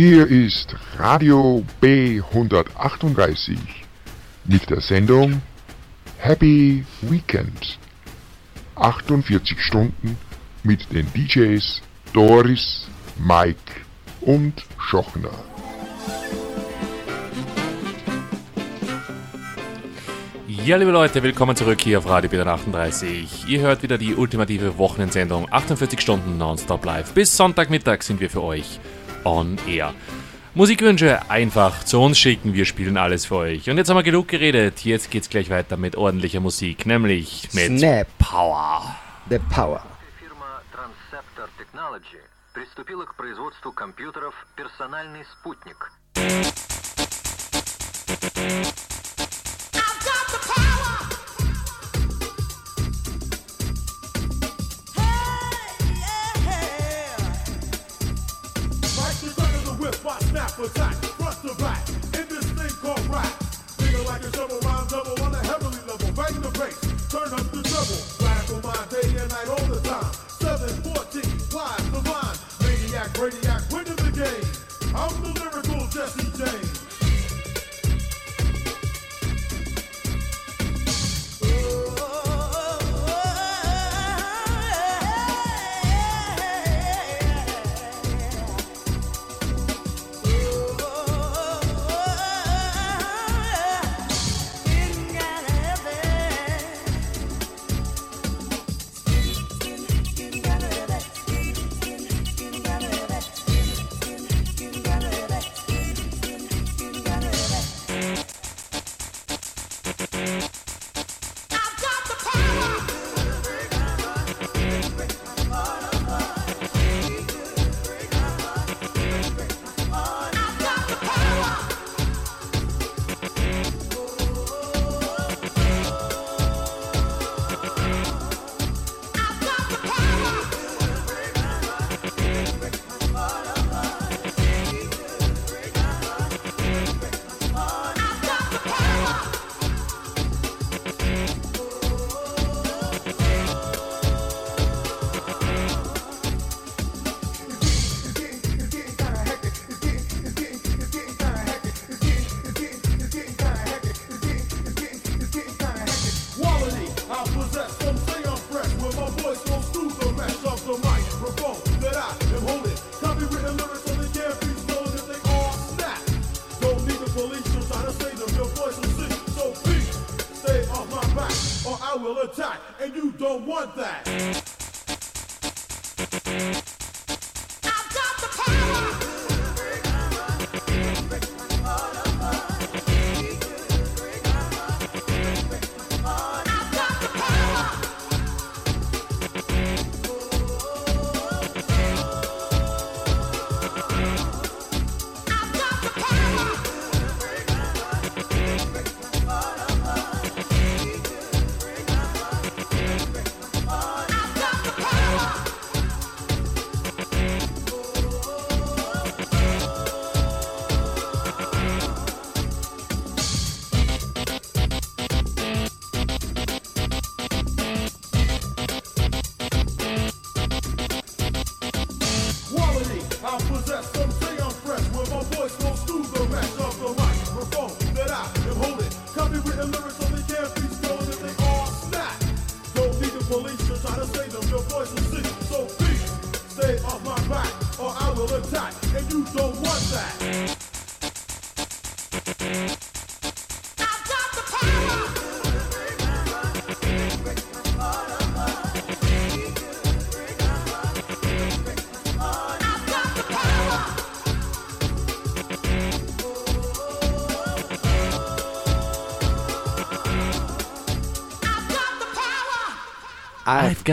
Hier ist Radio B138 mit der Sendung Happy Weekend. 48 Stunden mit den DJs Doris, Mike und Schochner. Ja, liebe Leute, willkommen zurück hier auf Radio B38. Ihr hört wieder die ultimative Wochenendsendung 48 Stunden nonstop live. Bis Sonntagmittag sind wir für euch on air. Musikwünsche einfach zu uns schicken, wir spielen alles für euch. Und jetzt haben wir genug geredet, jetzt geht's gleich weiter mit ordentlicher Musik, nämlich mit Snap. Power. The Power. Фирма Transceptor Technology приступила к производству компьютеров «Персональный спутник». In this thing called rap. Nigga like a shovel, rhyme double on a heavily level. Bang the bass, turn up the treble. Radical mind, day and night, all the time. 714, wise, divine, maniac, radiac, winning the game. I'm the lyrical Jesse James.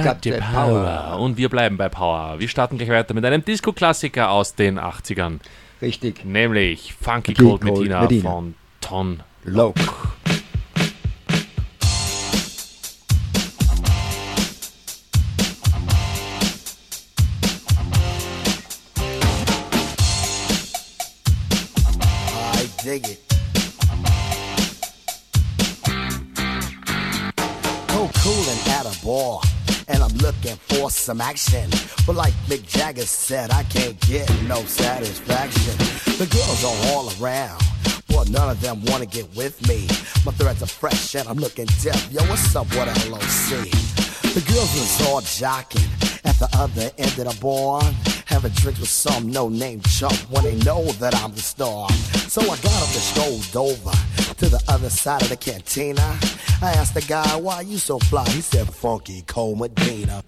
Got the power. Und wir bleiben bei Power. Wir starten gleich weiter mit einem Disco-Klassiker aus den 80ern. Richtig. Nämlich Funky Cold Cold Medina, Medina. von Ton Loc. Some action. But like Mick Jagger said, I can't get no satisfaction. The girls are all around. But none of them wanna get with me. My threads are fresh and I'm looking deaf. Yo, what's up with LOC? The girls was all jocking at the other end of the bar. Having drinks with some no-name chump when they know that I'm the star. So I got up and strolled over to the other side of the cantina. I asked the guy, why you so fly? He said, Funky Cole Medina.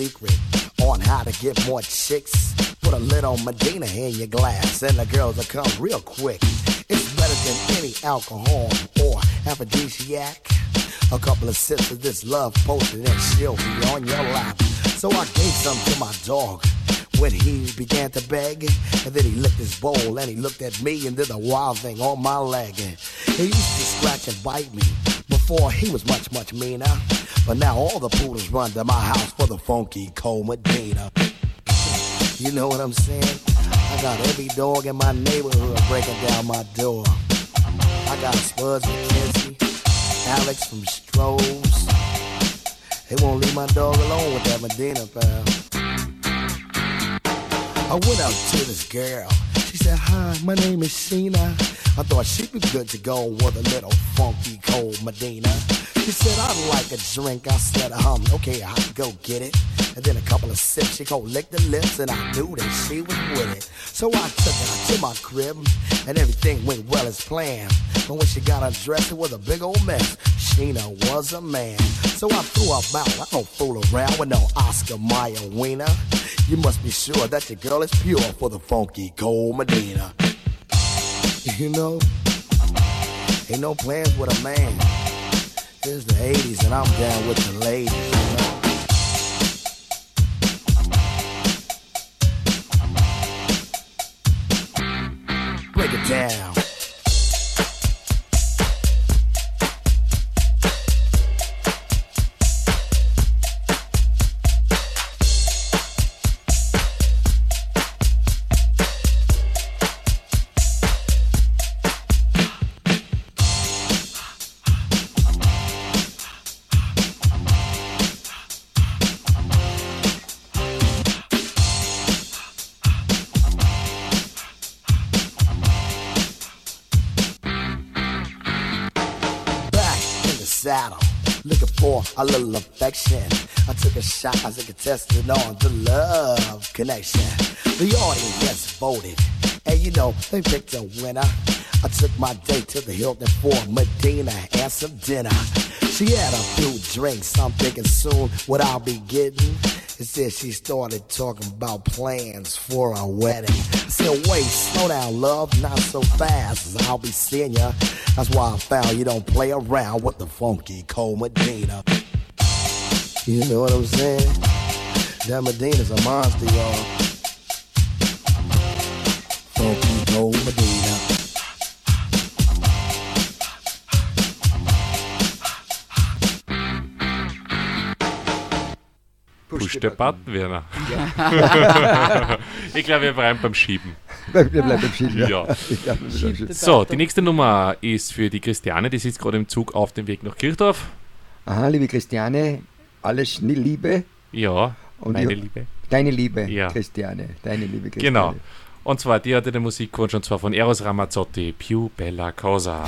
Secret on how to get more chicks. Put a little Medina in your glass, and the girls will come real quick. It's better than any alcohol or aphrodisiac. A couple of sips of this love potion, and she'll be on your lap. So I gave some to my dog when he began to beg. And then he licked his bowl and he looked at me and did a wild thing on my leg. And he used to scratch and bite me. Before he was much, much meaner. But now all the poodles run to my house for the funky Cole Medina. You know what I'm saying? I got every dog in my neighborhood breaking down my door. I got Spuds McKenzie, Alex from Strohs. They won't leave my dog alone with that Medina, pal. I went out to this girl. She said, Hi, my name is Sheena. I thought she'd be good to go with a little funky cold Medina. She said, I'd like a drink. I said, um, okay, I'll go get it. And then a couple of sips, she go lick the lips, and I knew that she was with it. So I took her to my crib, and everything went well as planned. But when she got undressed, it was a big old mess. Sheena was a man. So I threw her out. I don't fool around with no Oscar Mayer wiener. You must be sure that your girl is pure for the funky cold Medina. You know, ain't no plans with a man. It's the 80s and I'm down with the ladies. Break it down. A little affection. I took a shot as a contestant on the love connection. The audience voted, and you know they picked a winner. I took my date to the Hilton for Medina and some dinner. She had a few drinks, I'm thinking soon what I'll be getting. Instead, she started talking about plans for a wedding. I said, wait, slow down, love, not so fast, as I'll be seeing ya. That's why I found you don't play around with the funky Cole Medina. You know what I'm saying? That Medina's a monster, y'all. Funky Cole Medina. Push der Button, Werner. ich glaube, wir bleiben beim Schieben. Wir bleiben beim Schieben. Ja. Ja, wir bleiben beim Schieben. So, die nächste Nummer ist für die Christiane, die sitzt gerade im Zug auf dem Weg nach Kirchdorf. Aha, liebe Christiane, alles Liebe. Ja, Und meine ich- Liebe. Deine Liebe, Ja. Christiane. Deine Liebe, Christiane. Genau. Und zwar, die hatte den Musikwunsch und zwar von Eros Ramazzotti, Più Bella Cosa.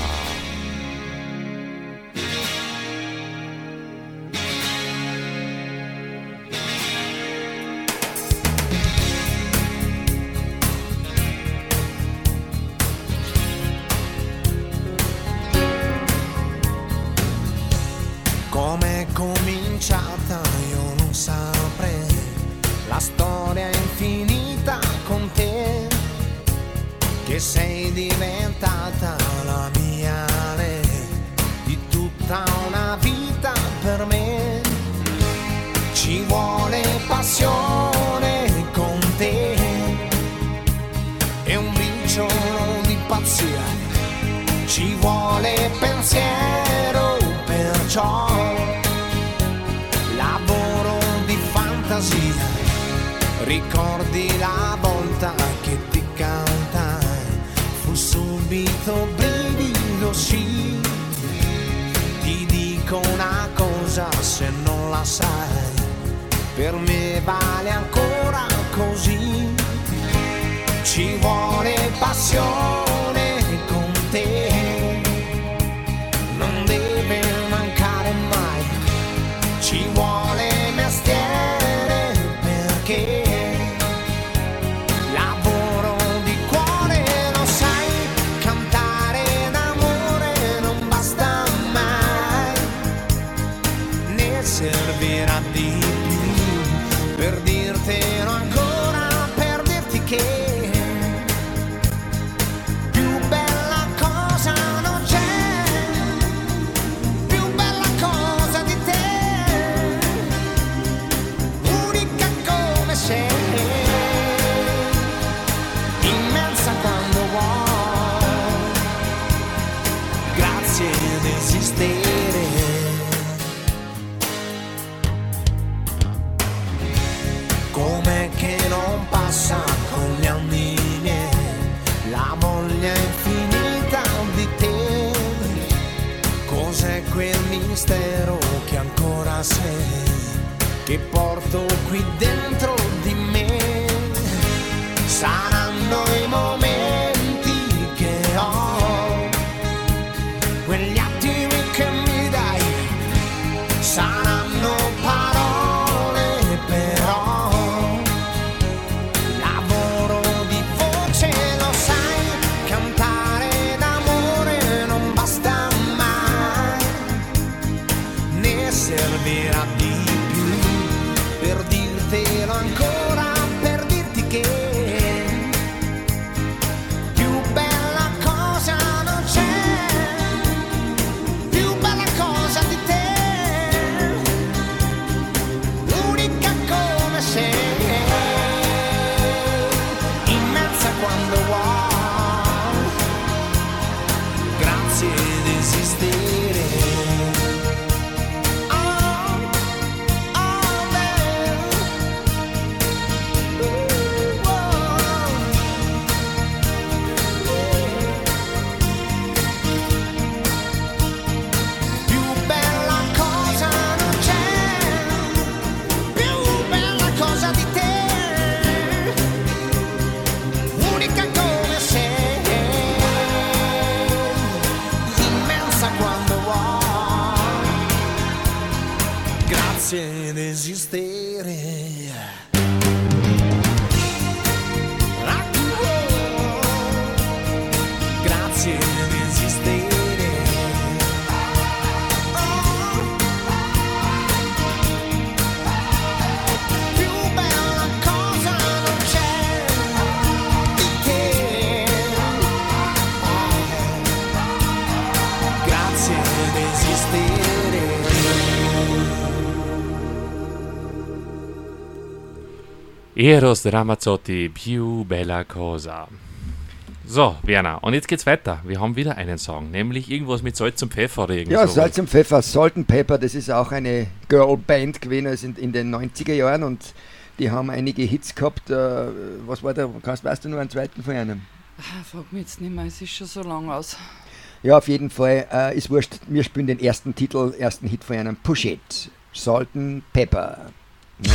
Eros Ramazzotti, più bella cosa. So, Werner, und jetzt geht's weiter. Wir haben wieder einen Song, nämlich irgendwas mit Salz und Pfeffer oder irgendwas. Ja. Salz und Pfeffer, Salt and Pepper, das ist auch eine Girlband gewesen also in, den 90er Jahren und die haben einige Hits gehabt. Äh, was war der, weißt du nur einen zweiten von einem? Ah, frag mich jetzt nicht mehr, es ist schon so lang aus. Ja, auf jeden Fall, äh, ist wurscht, wir spielen den ersten Titel, ersten Hit von einem Push It, Salt and Pepper. Ne?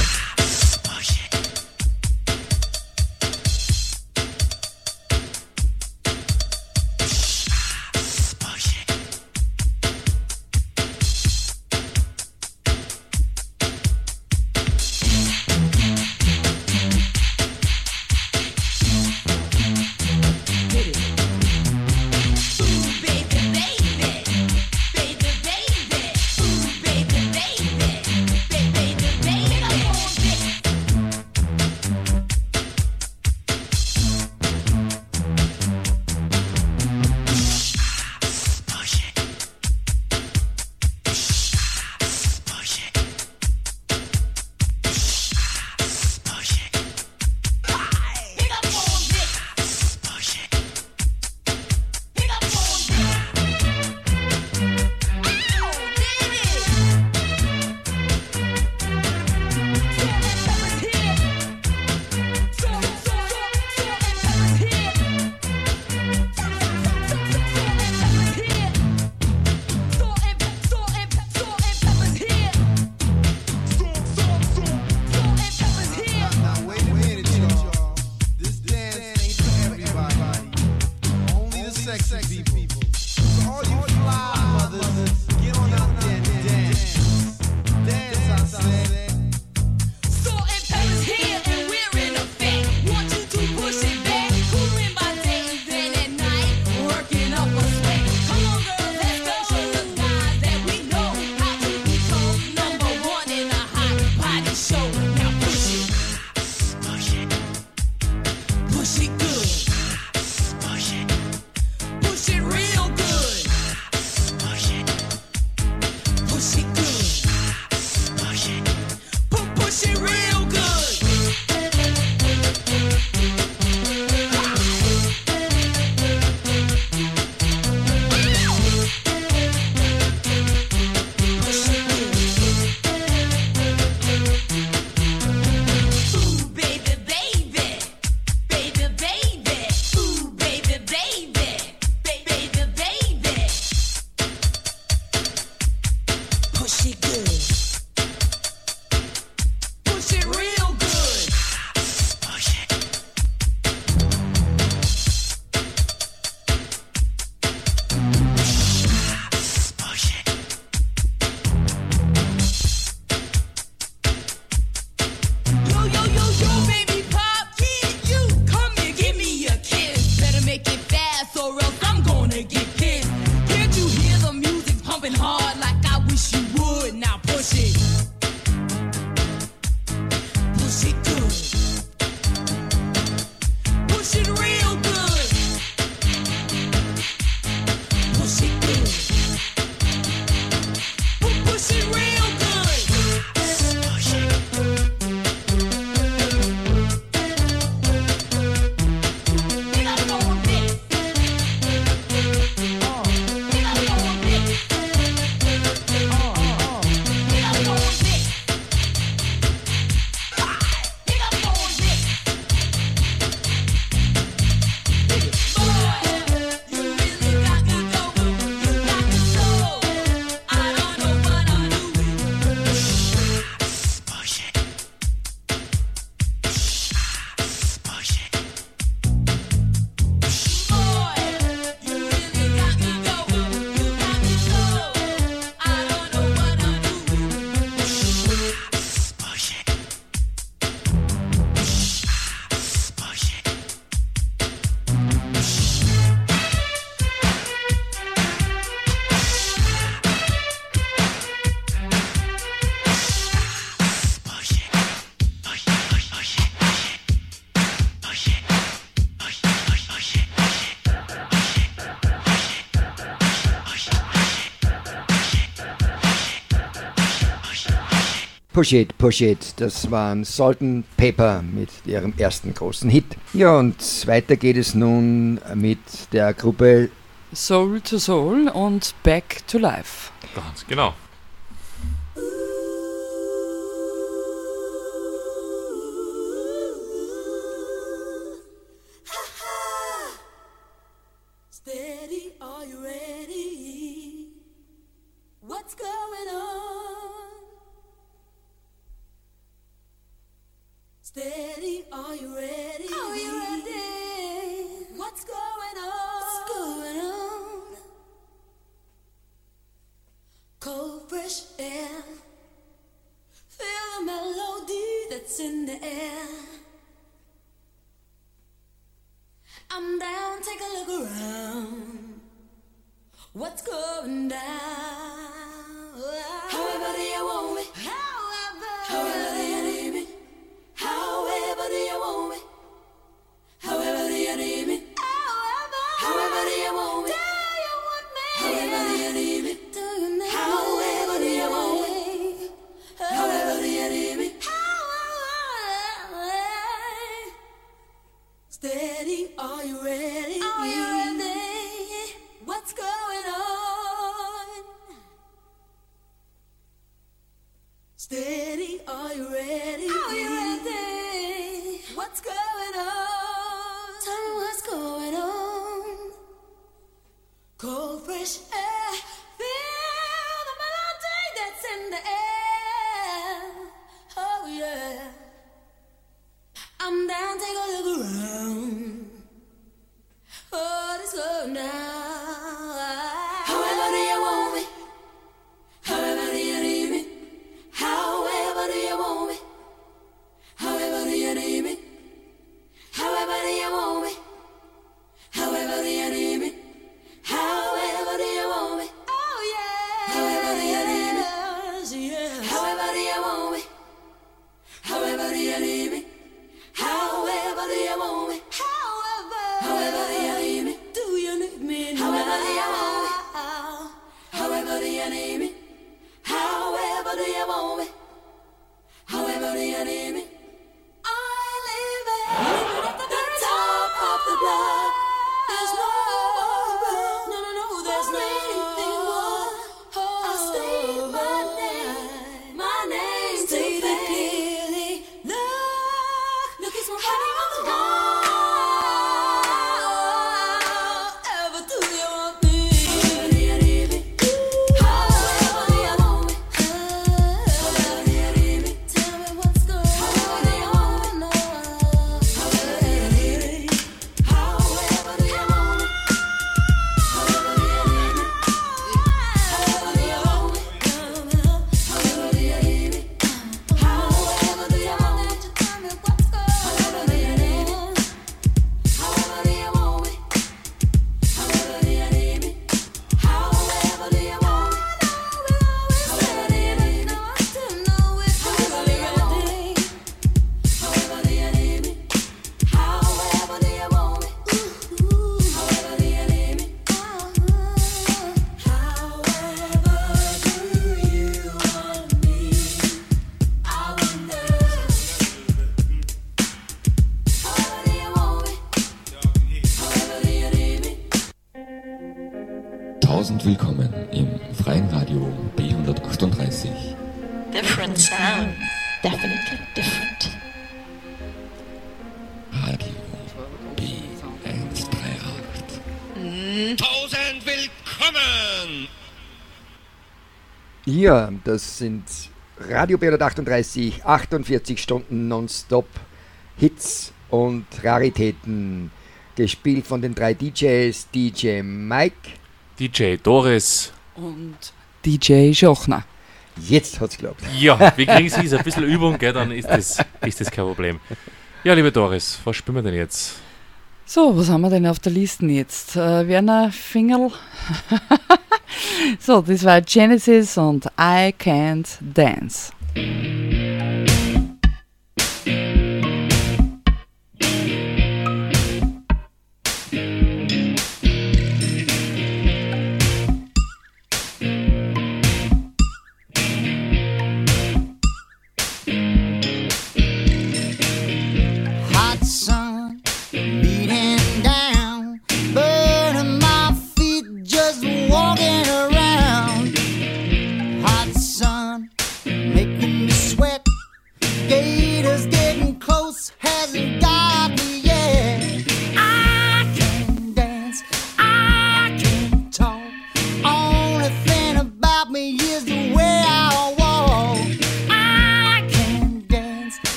Push It, Push It, das waren Salt and Paper mit ihrem ersten großen Hit. Ja, und weiter geht es nun mit der Gruppe Soul to Soul und Back to Life. Ganz genau. Steady, are you ready? What's going Betty, are you ready? Are you ready? What's going on? What's going on? Cold, fresh air. Feel the melody that's in the air. I'm down, take a look around. What's going down? How do you want me? However, however however do you want. Ja, das sind Radio B138, 48 Stunden nonstop Hits und Raritäten. Gespielt von den drei DJs, DJ Mike. DJ Doris. Und DJ Jochner. Jetzt hat's geklappt. Ja, wir kriegen sie ein bisschen Übung, gell, dann ist das, ist das kein Problem. Ja, liebe Doris, was spielen wir denn jetzt? So, was haben wir denn auf der Liste jetzt? Äh, Werner Fingerl. so, das war Genesis und I Can't Dance.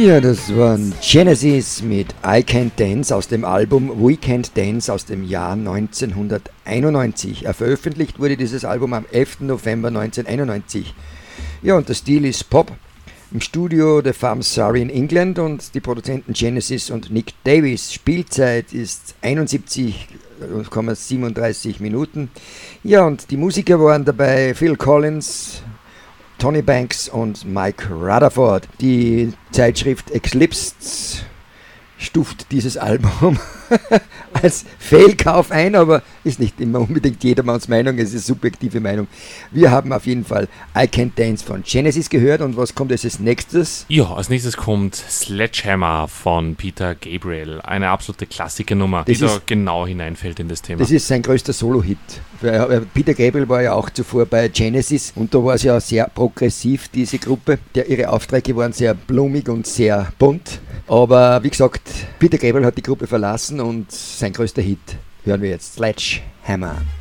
Ja, das waren Genesis mit I Can't Dance aus dem Album We Can't Dance aus dem Jahr 1991. Äh, Veröffentlicht wurde dieses Album am 11. November 1991. Ja, und der Stil ist Pop. Im Studio der Farm Surrey in England und die Produzenten Genesis und Nick Davis. Spielzeit ist 71 37 Minuten. Ja, und die Musiker waren dabei Phil Collins, Tony Banks und Mike Rutherford. Die Zeitschrift Eclipse stuft dieses Album als Fehlkauf ein, aber ist nicht immer unbedingt jedermanns Meinung, es ist subjektive Meinung. Wir haben auf jeden Fall I Can't Dance von Genesis gehört und was kommt jetzt als nächstes? Ja, als nächstes kommt Sledgehammer von Peter Gabriel. Eine absolute Klassikernummer, die Das da ist- genau hineinfällt in das Thema. Das ist sein größter Solo-Hit. Äh, Peter Gabriel war ja auch zuvor bei Genesis und da war es ja sehr progressiv, diese Gruppe. Der, ihre Aufträge waren sehr blumig und sehr bunt. Aber wie gesagt, Peter Gabriel hat die Gruppe verlassen und sein größter Hit hören wir jetzt. Sledgehammer. You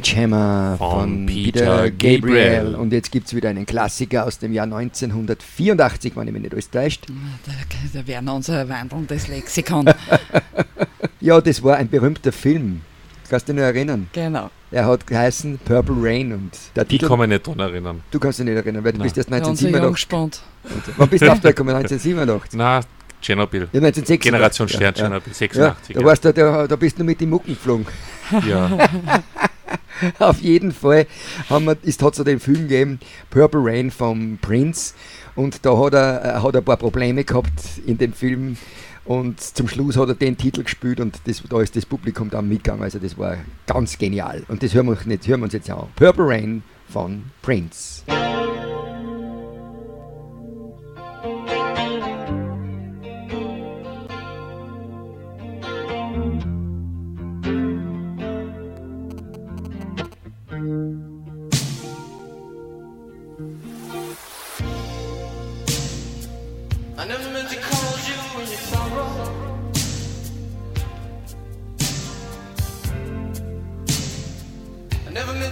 Sledgehammer Von von, Peter Peter Gabriel. Gabriel. Und jetzt gibt es wieder einen Klassiker aus dem Jahr 1984, wenn ich mich nicht alles täuscht. Der, der Werner, unser wandelndes Lexikon. Ja, das war ein berühmter Film. Kannst du dich noch erinnern? genau. Er hat geheißen Purple Rain und der Ich Titel. kann mich nicht daran erinnern. Du kannst dich nicht erinnern, weil du Nein. bist erst Der unser 1987. Jungspund. Und Wann bist du aufgekommen? 1987? Na, Tschernobyl. Ja, 1986. Generation Stern, Tschernobyl, ja. 86. Ja, da, warst du, da, da bist du mit den Mucken geflogen. Ja. Auf jeden Fall haben wir, ist, hat es den Film gegeben, Purple Rain vom Prince. Und da hat er, er hat ein paar Probleme gehabt in dem Film. Und zum Schluss hat er den Titel gespielt und das, da ist das Publikum dann mitgegangen. Also das war ganz genial. Und das hören wir, uns nicht, hören wir uns jetzt an. Purple Rain von Prince.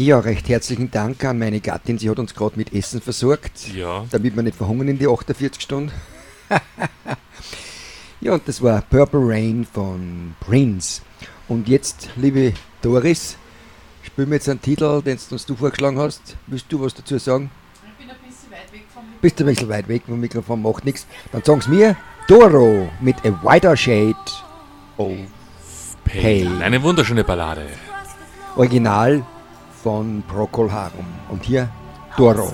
Ja, recht herzlichen Dank an meine Gattin. Sie hat uns gerade mit Essen versorgt, Ja. damit wir nicht verhungern in die 48 Stunden. ja, und das war Purple Rain von Prince. Und jetzt, liebe Doris, spielen wir jetzt einen Titel, den du uns du vorgeschlagen hast. Willst du was dazu sagen? Ich bin ein bisschen weit weg vom Bist du ein bisschen weit weg vom Mikrofon, macht nichts. Dann sagen sie mir Doro mit A Wider Shade of. Pale. Eine wunderschöne Ballade. Original von Procol Harum. Und hier Doro.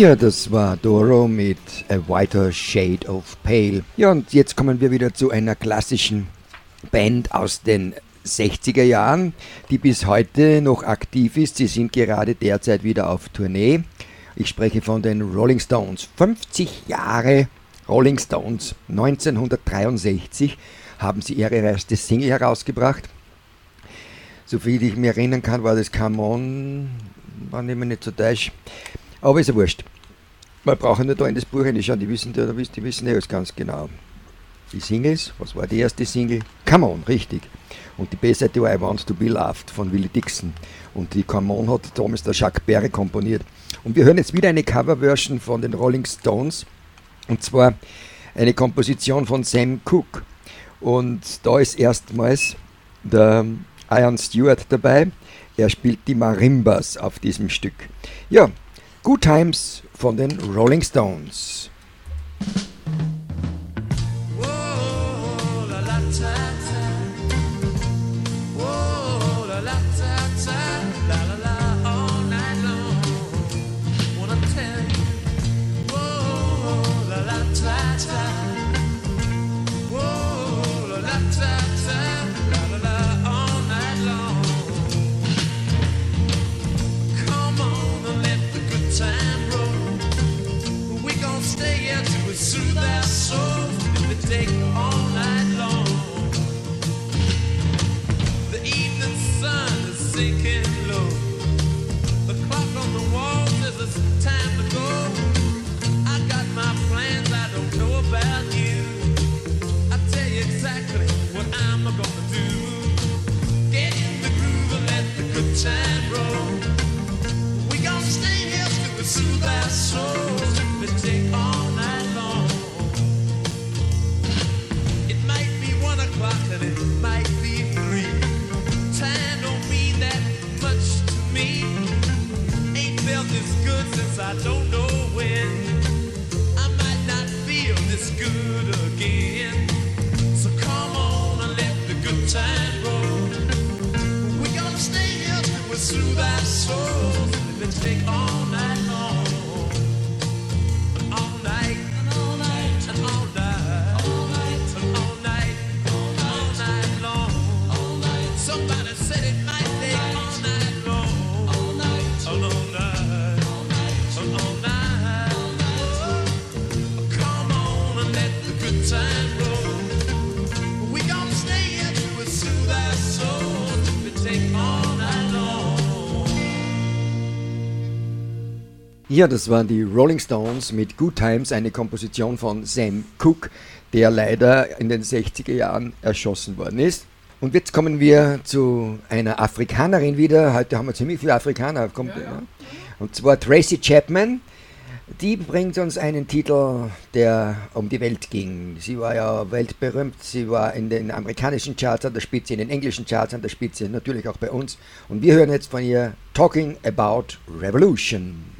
4, das war Doro mit A Whiter Shade of Pale. Ja, und jetzt kommen wir wieder zu einer klassischen Band aus den 60er Jahren, die bis heute noch aktiv ist. Sie sind gerade derzeit wieder auf Tournee. Ich spreche von den Rolling Stones. 50 Jahre Rolling Stones. 1963 haben sie ihre erste Single herausgebracht. Soviel ich mich erinnern kann, war das Come On, war nämlich nicht so deutsch. Aber ist ja wurscht. Wir brauchen nur da in das Buch reinschauen, die wissen, die, die wissen ja alles ganz genau. Die Singles, was war die erste Single? Come On, richtig. Und die B-Seite war I Want to Be Loved von Willie Dixon. Und die Come On hat damals der Jacques Berry komponiert. Und wir hören jetzt wieder eine Coverversion von den Rolling Stones. Und zwar eine Komposition von Sam Cooke. Und da ist erstmals der Ian Stewart dabei. Er spielt die Marimbas auf diesem Stück. Ja, Good Times von den Rolling Stones. corazón. Ja, das waren die Rolling Stones mit Good Times, eine Komposition von Sam Cooke, der leider in den 60er Jahren erschossen worden ist. Und jetzt kommen wir zu einer Afrikanerin wieder. Heute haben wir ziemlich viele Afrikaner. Kommt, ja. Und zwar Tracy Chapman. Die bringt uns einen Titel, der um die Welt ging. Sie war ja weltberühmt. Sie war in den amerikanischen Charts an der Spitze, in den englischen Charts an der Spitze, natürlich auch bei uns. Und wir hören jetzt von ihr Talking About Revolution.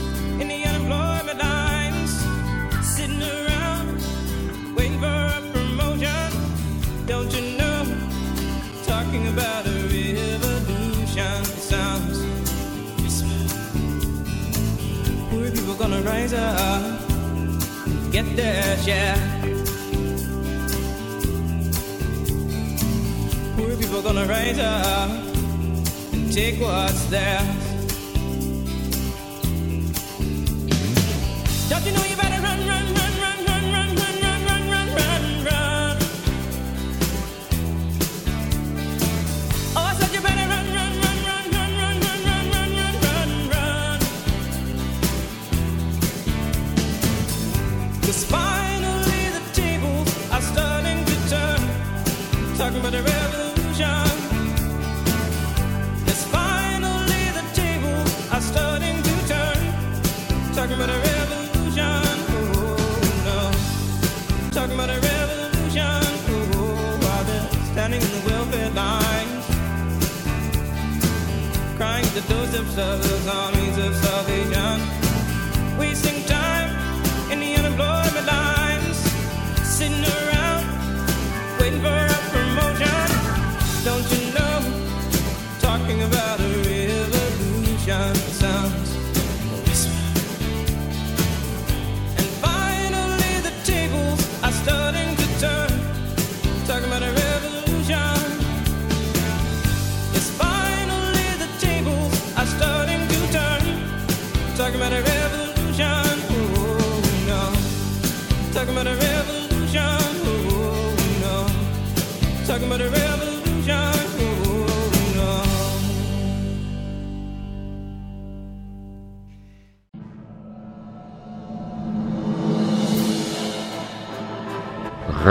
gonna rise up, and get their share. Poor people gonna rise up and take what's theirs. Don't you know Talking about a revolution. Yes, finally the tables are starting to turn. Talking about a revolution. Oh no. Talking about a revolution. Oh, they're standing in the welfare lines. Crying the of armies of salvation.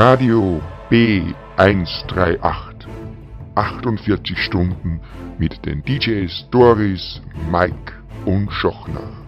Radio B138. 48 Stunden mit den DJs Doris, Mike und Schochner.